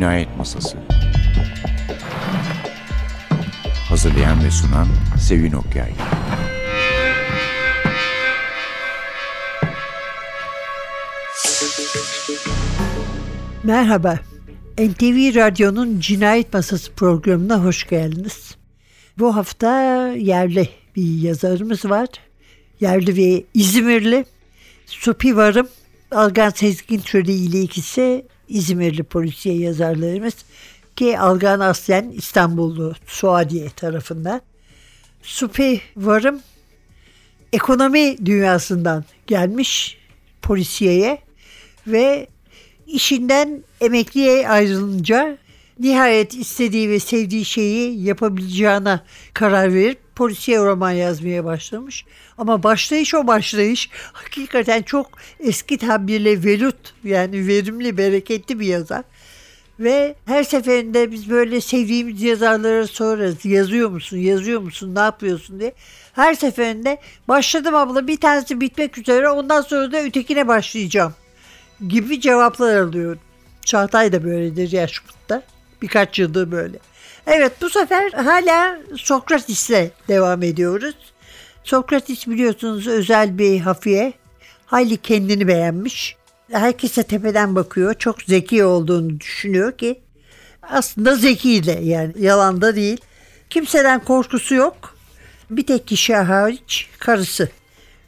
Cinayet Masası Hazırlayan ve sunan Sevin Okyay Merhaba, NTV Radyo'nun Cinayet Masası programına hoş geldiniz. Bu hafta yerli bir yazarımız var. Yerli ve İzmirli. Supi Varım, Algan Sezgin Çölü ile ikisi İzmirli polisiye yazarlarımız. Ki Algan aslen İstanbullu Suadiye tarafında. Supi Varım ekonomi dünyasından gelmiş polisiyeye ve işinden emekliye ayrılınca nihayet istediği ve sevdiği şeyi yapabileceğine karar verip polisiye roman yazmaya başlamış. Ama başlayış o başlayış hakikaten çok eski tabirle velut yani verimli, bereketli bir yazar. Ve her seferinde biz böyle sevdiğimiz yazarlara sorarız. Yazıyor musun, yazıyor musun, ne yapıyorsun diye. Her seferinde başladım abla bir tanesi bitmek üzere ondan sonra da ötekine başlayacağım gibi cevaplar alıyorum. Çağatay da böyledir Yaşkurt'ta. Birkaç yıldır böyle. Evet bu sefer hala Sokrates'le devam ediyoruz. Sokrates biliyorsunuz özel bir hafiye. Hayli kendini beğenmiş. Herkese tepeden bakıyor. Çok zeki olduğunu düşünüyor ki aslında zeki de yani yalan da değil. Kimseden korkusu yok. Bir tek kişi hariç karısı.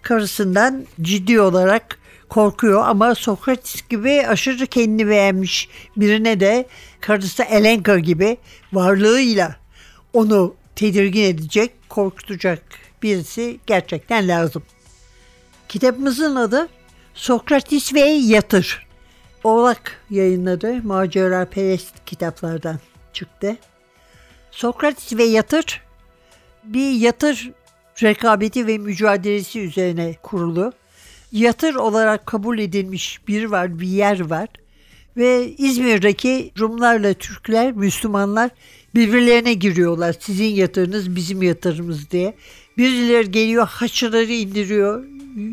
Karısından ciddi olarak korkuyor ama Sokrates gibi aşırı kendini beğenmiş birine de karısı Elenka gibi varlığıyla onu tedirgin edecek, korkutacak birisi gerçekten lazım. Kitabımızın adı Sokrates ve Yatır. Oğlak yayınladı. Macera Perest kitaplardan çıktı. Sokrates ve Yatır bir yatır rekabeti ve mücadelesi üzerine kurulu yatır olarak kabul edilmiş bir var, bir yer var. Ve İzmir'deki Rumlarla Türkler, Müslümanlar birbirlerine giriyorlar. Sizin yatırınız bizim yatırımız diye. Birileri geliyor haçları indiriyor.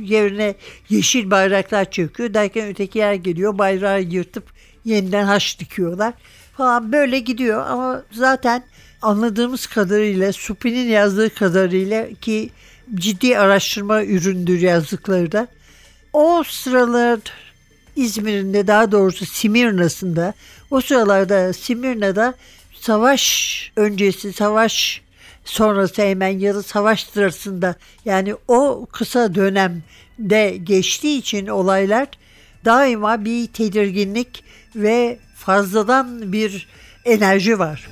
Yerine yeşil bayraklar çöküyor. Derken ötekiler geliyor bayrağı yırtıp yeniden haç dikiyorlar. Falan böyle gidiyor ama zaten anladığımız kadarıyla Supi'nin yazdığı kadarıyla ki ciddi araştırma üründür yazdıkları da o sıralar İzmir'in de daha doğrusu Simirna'sında o sıralarda Simirna'da savaş öncesi savaş sonrası hemen ya da savaş sırasında yani o kısa dönemde geçtiği için olaylar daima bir tedirginlik ve fazladan bir enerji var.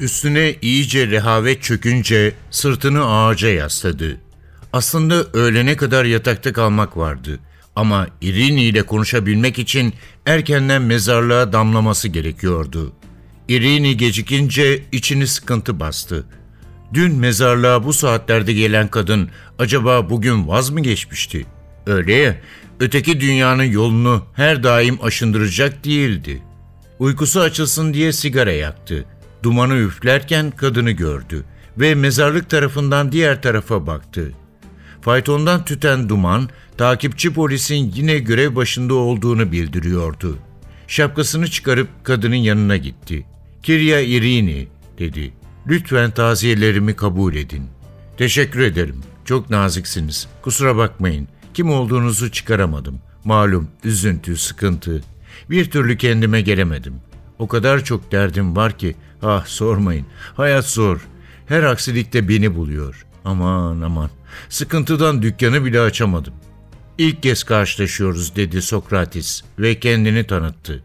Üstüne iyice rehavet çökünce sırtını ağaca yasladı. Aslında öğlene kadar yatakta kalmak vardı. Ama Irini ile konuşabilmek için erkenden mezarlığa damlaması gerekiyordu. Irini gecikince içini sıkıntı bastı. Dün mezarlığa bu saatlerde gelen kadın acaba bugün vaz mı geçmişti? Öyle ya, öteki dünyanın yolunu her daim aşındıracak değildi. Uykusu açılsın diye sigara yaktı. Dumanı üflerken kadını gördü ve mezarlık tarafından diğer tarafa baktı. Faytondan tüten duman, takipçi polisin yine görev başında olduğunu bildiriyordu. Şapkasını çıkarıp kadının yanına gitti. Kirya Irini, dedi. Lütfen taziyelerimi kabul edin. Teşekkür ederim. Çok naziksiniz. Kusura bakmayın. Kim olduğunuzu çıkaramadım. Malum üzüntü, sıkıntı. Bir türlü kendime gelemedim. O kadar çok derdim var ki Ah sormayın. Hayat zor. Her aksilikte beni buluyor. Aman aman. Sıkıntıdan dükkanı bile açamadım. İlk kez karşılaşıyoruz dedi Sokrates ve kendini tanıttı.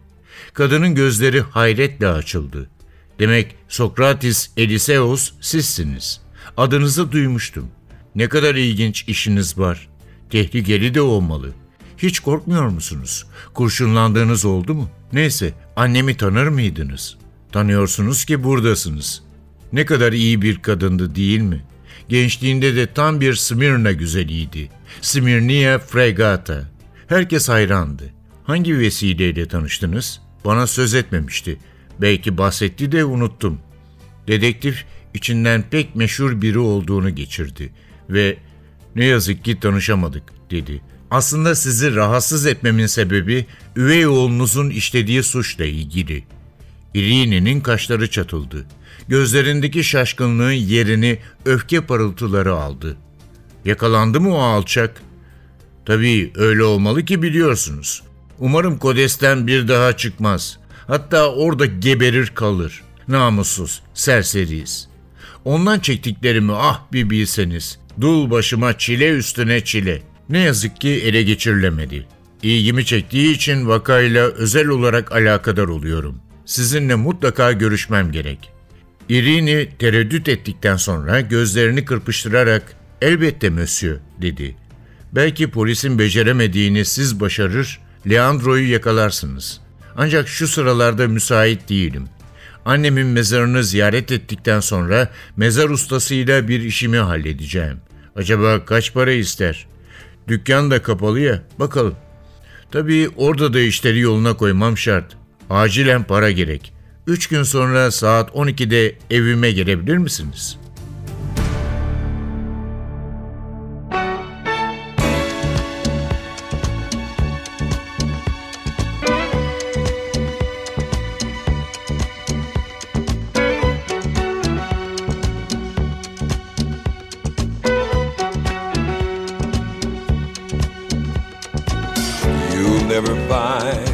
Kadının gözleri hayretle açıldı. Demek Sokrates Eliseos sizsiniz. Adınızı duymuştum. Ne kadar ilginç işiniz var. Tehlikeli de olmalı. Hiç korkmuyor musunuz? Kurşunlandığınız oldu mu? Neyse, annemi tanır mıydınız?'' Tanıyorsunuz ki buradasınız. Ne kadar iyi bir kadındı değil mi? Gençliğinde de tam bir Smyrna güzeliydi. Smirnia Fregata. Herkes hayrandı. Hangi vesileyle tanıştınız? Bana söz etmemişti. Belki bahsetti de unuttum. Dedektif içinden pek meşhur biri olduğunu geçirdi ve ne yazık ki tanışamadık dedi. Aslında sizi rahatsız etmemin sebebi üvey oğlunuzun işlediği suçla ilgili. İrine'nin kaşları çatıldı. Gözlerindeki şaşkınlığın yerini öfke parıltıları aldı. Yakalandı mı o alçak? Tabii öyle olmalı ki biliyorsunuz. Umarım Kodes'ten bir daha çıkmaz. Hatta orada geberir kalır. Namussuz, serseriyiz. Ondan çektiklerimi ah bir bilseniz. Dul başıma çile üstüne çile. Ne yazık ki ele geçirilemedi. İlgimi çektiği için vakayla özel olarak alakadar oluyorum. Sizinle mutlaka görüşmem gerek. Irini tereddüt ettikten sonra gözlerini kırpıştırarak elbette monsieur dedi. Belki polisin beceremediğini siz başarır, Leandro'yu yakalarsınız. Ancak şu sıralarda müsait değilim. Annemin mezarını ziyaret ettikten sonra mezar ustasıyla bir işimi halledeceğim. Acaba kaç para ister? Dükkan da kapalı ya, bakalım. Tabii orada da işleri yoluna koymam şart. Acilen para gerek. Üç gün sonra saat 12'de evime gelebilir misiniz?'' you'll never find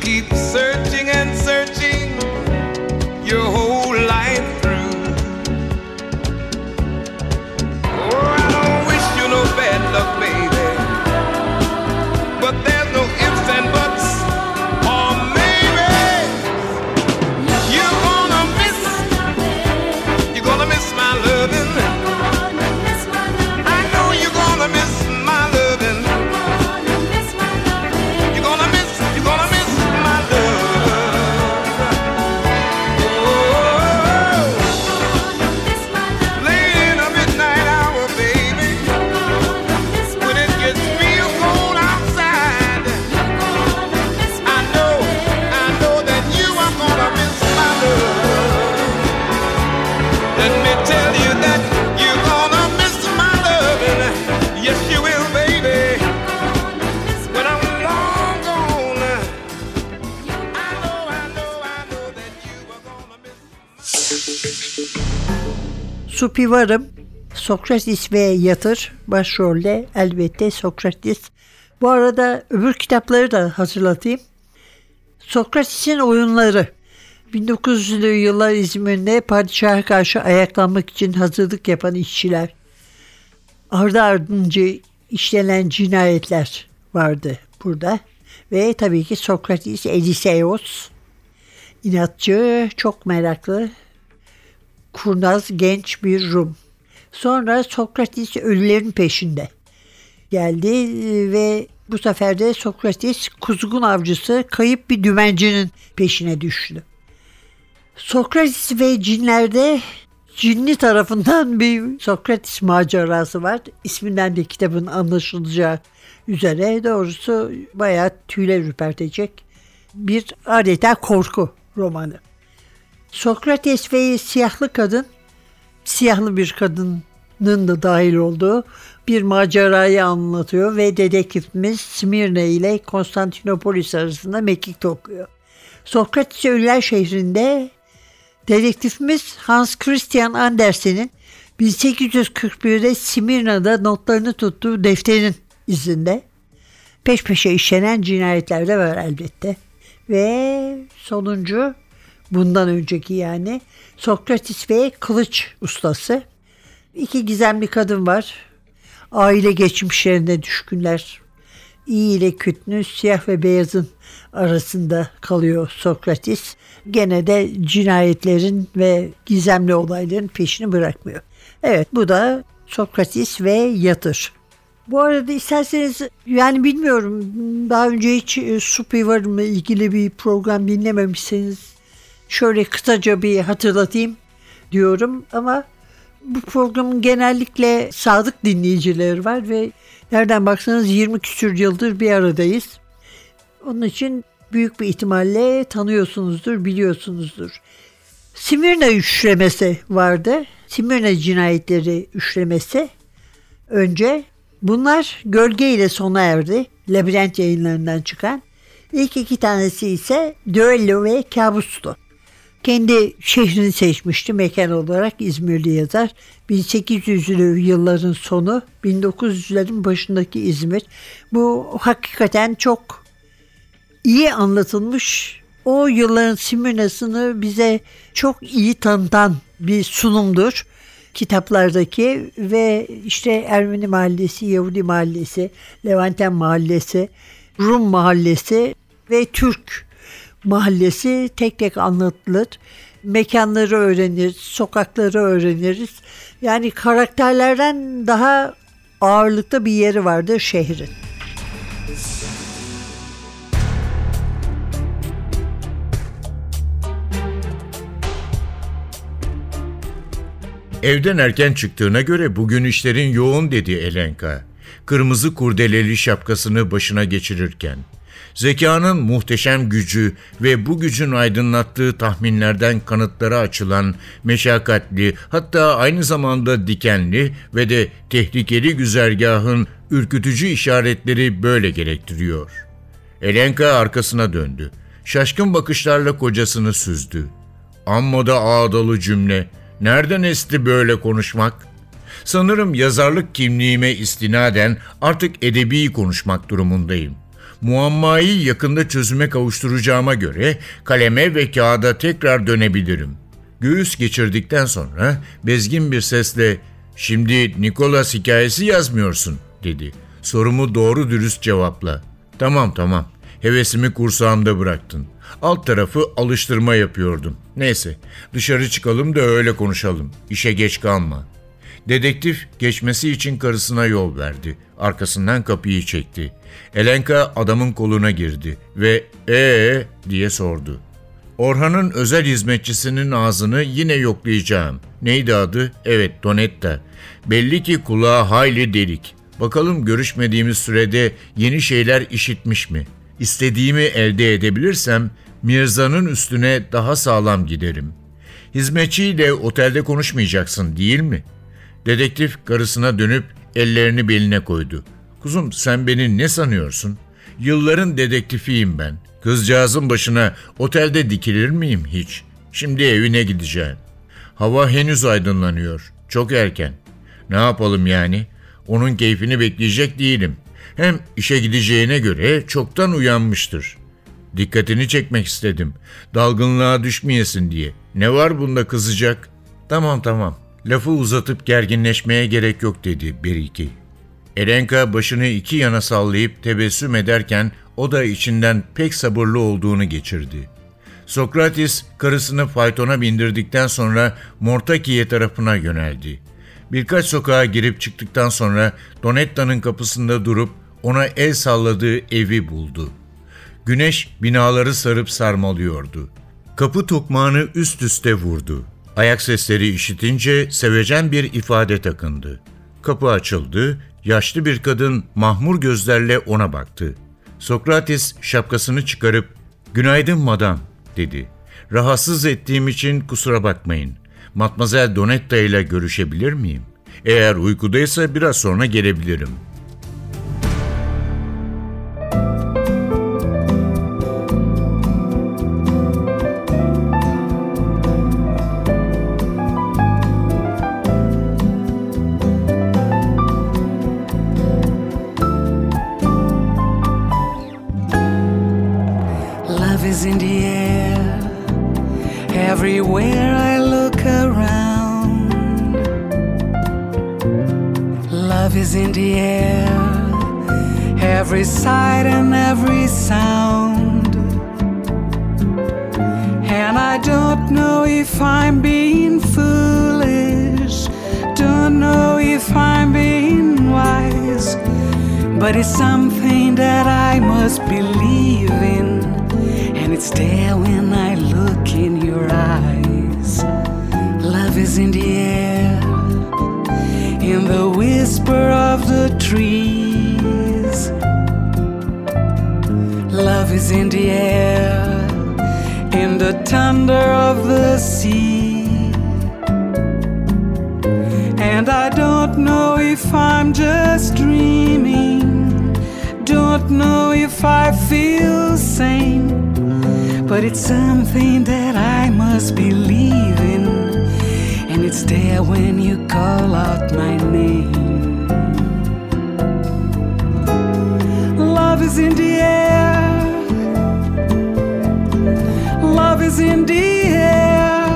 Keep searching and Supi Varım, Sokrates ve Yatır başrolde elbette Sokrates. Bu arada öbür kitapları da hatırlatayım. Sokrates'in oyunları 1900'lü yıllar İzmir'de padişaha karşı ayaklanmak için hazırlık yapan işçiler. Ardı ardınca işlenen cinayetler vardı burada. Ve tabii ki Sokrates, Eliseos, inatçı, çok meraklı, kurnaz, genç bir Rum. Sonra Sokrates ölülerin peşinde geldi ve bu sefer de Sokrates kuzgun avcısı kayıp bir dümencinin peşine düştü. Sokrates ve cinlerde cinli tarafından bir Sokrates macerası var. İsminden de kitabın anlaşılacağı üzere doğrusu bayağı tüyler ürpertecek bir adeta korku romanı. Sokrates ve siyahlı kadın, siyahlı bir kadının da dahil olduğu bir macerayı anlatıyor ve dedektifimiz Smirne ile Konstantinopolis arasında mekik okuyor. Sokrates Ölüler şehrinde dedektifimiz Hans Christian Andersen'in 1841'de Smirna'da notlarını tuttuğu defterin izinde peş peşe işlenen cinayetler de var elbette. Ve sonuncu bundan önceki yani Sokrates ve kılıç ustası. İki gizemli kadın var. Aile geçmişlerine düşkünler. İyi ile kötünün siyah ve beyazın arasında kalıyor Sokrates. Gene de cinayetlerin ve gizemli olayların peşini bırakmıyor. Evet bu da Sokrates ve Yatır. Bu arada isterseniz yani bilmiyorum daha önce hiç e, Supi var mı ilgili bir program dinlememişseniz şöyle kısaca bir hatırlatayım diyorum ama bu programın genellikle sadık dinleyicileri var ve nereden baksanız 20 küsür yıldır bir aradayız. Onun için büyük bir ihtimalle tanıyorsunuzdur, biliyorsunuzdur. Simirna üçlemesi vardı. Simirna cinayetleri üçlemesi. Önce bunlar gölge ile sona erdi. Labirent yayınlarından çıkan. İlk iki tanesi ise Düello ve Kabus'tu. Kendi şehrini seçmişti mekan olarak İzmirli yazar. 1800'lü yılların sonu 1900'lerin başındaki İzmir. Bu hakikaten çok iyi anlatılmış. O yılların Simirna'sını bize çok iyi tanıtan bir sunumdur kitaplardaki ve işte Ermeni Mahallesi, Yahudi Mahallesi, Levanten Mahallesi, Rum Mahallesi ve Türk Mahallesi tek tek anlatılır. Mekanları öğreniriz, sokakları öğreniriz. Yani karakterlerden daha ağırlıkta bir yeri vardır şehrin. Evden erken çıktığına göre bugün işlerin yoğun dedi Elenka. Kırmızı kurdeleli şapkasını başına geçirirken. Zekanın muhteşem gücü ve bu gücün aydınlattığı tahminlerden kanıtları açılan meşakkatli hatta aynı zamanda dikenli ve de tehlikeli güzergahın ürkütücü işaretleri böyle gerektiriyor. Elenka arkasına döndü. Şaşkın bakışlarla kocasını süzdü. Amma da ağdalı cümle. Nereden esti böyle konuşmak? Sanırım yazarlık kimliğime istinaden artık edebi konuşmak durumundayım. Muammayı yakında çözüme kavuşturacağıma göre kaleme ve kağıda tekrar dönebilirim. Göğüs geçirdikten sonra bezgin bir sesle ''Şimdi Nikolas hikayesi yazmıyorsun.'' dedi. Sorumu doğru dürüst cevapla. ''Tamam tamam, hevesimi kursağımda bıraktın. Alt tarafı alıştırma yapıyordum. Neyse, dışarı çıkalım da öyle konuşalım. İşe geç kalma.'' Dedektif geçmesi için karısına yol verdi. Arkasından kapıyı çekti. Elenka adamın koluna girdi ve ee diye sordu. Orhan'ın özel hizmetçisinin ağzını yine yoklayacağım. Neydi adı? Evet, Donetta. Belli ki kulağı hayli delik. Bakalım görüşmediğimiz sürede yeni şeyler işitmiş mi? İstediğimi elde edebilirsem Mirza'nın üstüne daha sağlam giderim. Hizmetçiyle otelde konuşmayacaksın değil mi?'' Dedektif karısına dönüp ellerini beline koydu. Kuzum sen beni ne sanıyorsun? Yılların dedektifiyim ben. Kızcağızın başına otelde dikilir miyim hiç? Şimdi evine gideceğim. Hava henüz aydınlanıyor. Çok erken. Ne yapalım yani? Onun keyfini bekleyecek değilim. Hem işe gideceğine göre çoktan uyanmıştır. Dikkatini çekmek istedim. Dalgınlığa düşmeyesin diye. Ne var bunda kızacak? Tamam tamam. Lafı uzatıp gerginleşmeye gerek yok dedi Beriki. Elenka başını iki yana sallayıp tebessüm ederken o da içinden pek sabırlı olduğunu geçirdi. Sokrates karısını faytona bindirdikten sonra Mortakiye tarafına yöneldi. Birkaç sokağa girip çıktıktan sonra Donetta'nın kapısında durup ona el salladığı evi buldu. Güneş binaları sarıp sarmalıyordu. Kapı tokmağını üst üste vurdu. Ayak sesleri işitince sevecen bir ifade takındı. Kapı açıldı, yaşlı bir kadın mahmur gözlerle ona baktı. Sokrates şapkasını çıkarıp "Günaydın madam." dedi. "Rahatsız ettiğim için kusura bakmayın. Matmazel Donetta ile görüşebilir miyim? Eğer uykudaysa biraz sonra gelebilirim." In the air, in the whisper of the trees. Love is in the air, in the thunder of the sea. And I don't know if I'm just dreaming. Don't know if I feel sane. But it's something that I must believe in. It's there when you call out my name. Love is in the air. Love is in the air.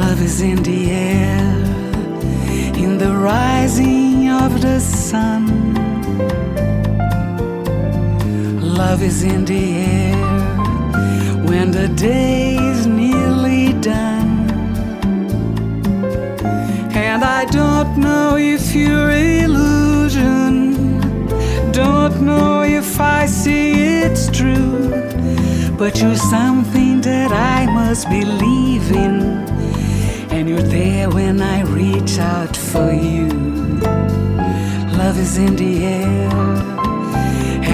Love is in the air, in the rising of the sun. Is in the air when the day is nearly done. And I don't know if you're illusion, don't know if I see it's true. But you're something that I must believe in. And you're there when I reach out for you. Love is in the air,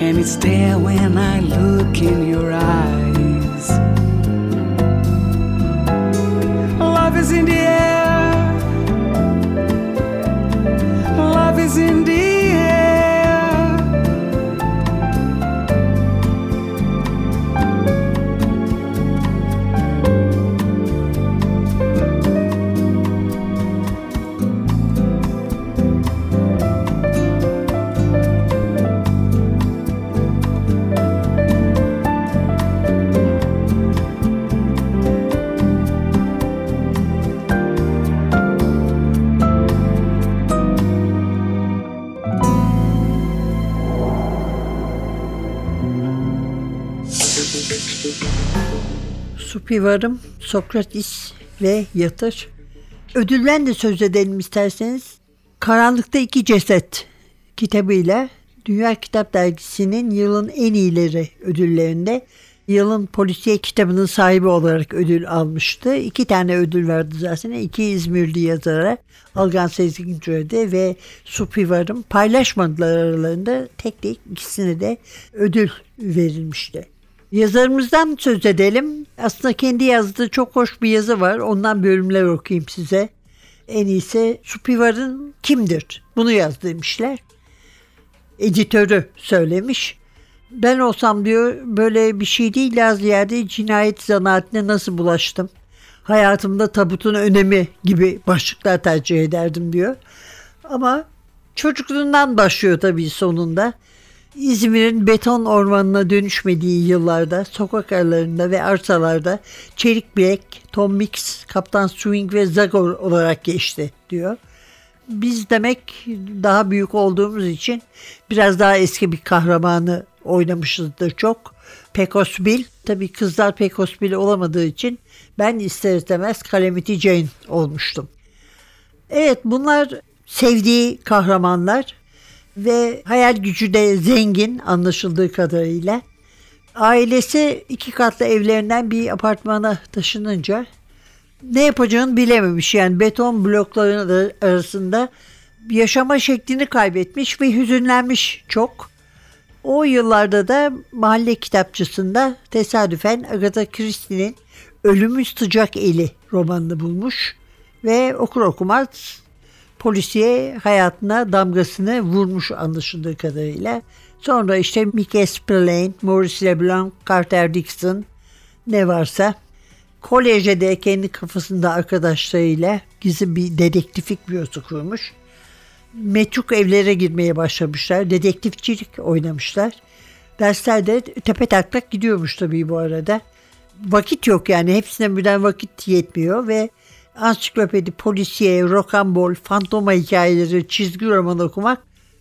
and it's there when I look in your eyes. Love is in the air, Supivarım, Sokrates ve Yatır. Ödülden de söz edelim isterseniz. Karanlıkta İki Ceset kitabıyla Dünya Kitap Dergisi'nin yılın en iyileri ödüllerinde yılın polisiye kitabının sahibi olarak ödül almıştı. İki tane ödül verdi zaten. İki İzmirli yazara Algan Sezgincoğlu'da ve Supivar'ın paylaşmadılar aralarında tek tek ikisine de ödül verilmişti. Yazarımızdan söz edelim. Aslında kendi yazdığı çok hoş bir yazı var. Ondan bölümler okuyayım size. En iyisi Supivar'ın kimdir? Bunu yaz demişler. Editörü söylemiş. Ben olsam diyor böyle bir şey değil daha ziyade cinayet zanaatine nasıl bulaştım? Hayatımda tabutun önemi gibi başlıklar tercih ederdim diyor. Ama çocukluğundan başlıyor tabii sonunda. İzmir'in beton ormanına dönüşmediği yıllarda sokak aralarında ve arsalarda Çelik Bilek, Tom Mix, Kaptan Swing ve Zagor olarak geçti diyor. Biz demek daha büyük olduğumuz için biraz daha eski bir kahramanı oynamışızdır çok. Pecos Bill. Tabii kızlar Pecos Bill olamadığı için ben ister istemez Calamity Jane olmuştum. Evet bunlar sevdiği kahramanlar ve hayal gücü de zengin anlaşıldığı kadarıyla. Ailesi iki katlı evlerinden bir apartmana taşınınca ne yapacağını bilememiş. Yani beton blokların arasında yaşama şeklini kaybetmiş ve hüzünlenmiş çok. O yıllarda da mahalle kitapçısında tesadüfen Agatha Christie'nin Ölümün Sıcak Eli romanını bulmuş ve okur okumaz polisiye hayatına damgasını vurmuş anlaşıldığı kadarıyla. Sonra işte Mickey Spillane, Maurice LeBlanc, Carter Dixon ne varsa kolejde de kendi kafasında arkadaşlarıyla gizli bir dedektiflik bürosu kurmuş. Metruk evlere girmeye başlamışlar. Dedektifçilik oynamışlar. Derslerde tepe taklak gidiyormuş tabii bu arada. Vakit yok yani hepsine birden vakit yetmiyor ve ansiklopedi, polisiye, rock'n'roll, fantoma hikayeleri, çizgi roman okumak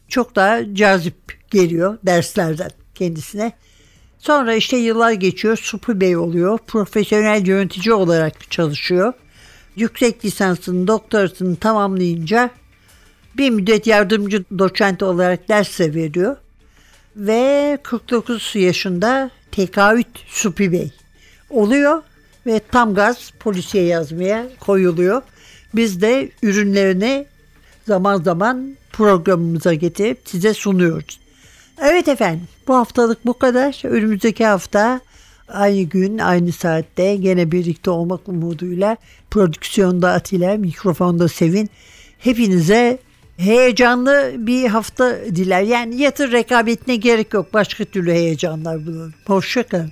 çok daha cazip geliyor derslerden kendisine. Sonra işte yıllar geçiyor. Supi Bey oluyor. Profesyonel yönetici olarak çalışıyor. Yüksek lisansını, doktorasını tamamlayınca bir müddet yardımcı doçent olarak ders de veriyor. Ve 49 yaşında tekaüt Supi Bey oluyor ve tam gaz polisiye yazmaya koyuluyor. Biz de ürünlerini zaman zaman programımıza getirip size sunuyoruz. Evet efendim bu haftalık bu kadar. Önümüzdeki hafta aynı gün aynı saatte gene birlikte olmak umuduyla prodüksiyonda Atilla, mikrofonda Sevin. Hepinize heyecanlı bir hafta diler. Yani yatır rekabetine gerek yok. Başka türlü heyecanlar bulun. Hoşçakalın.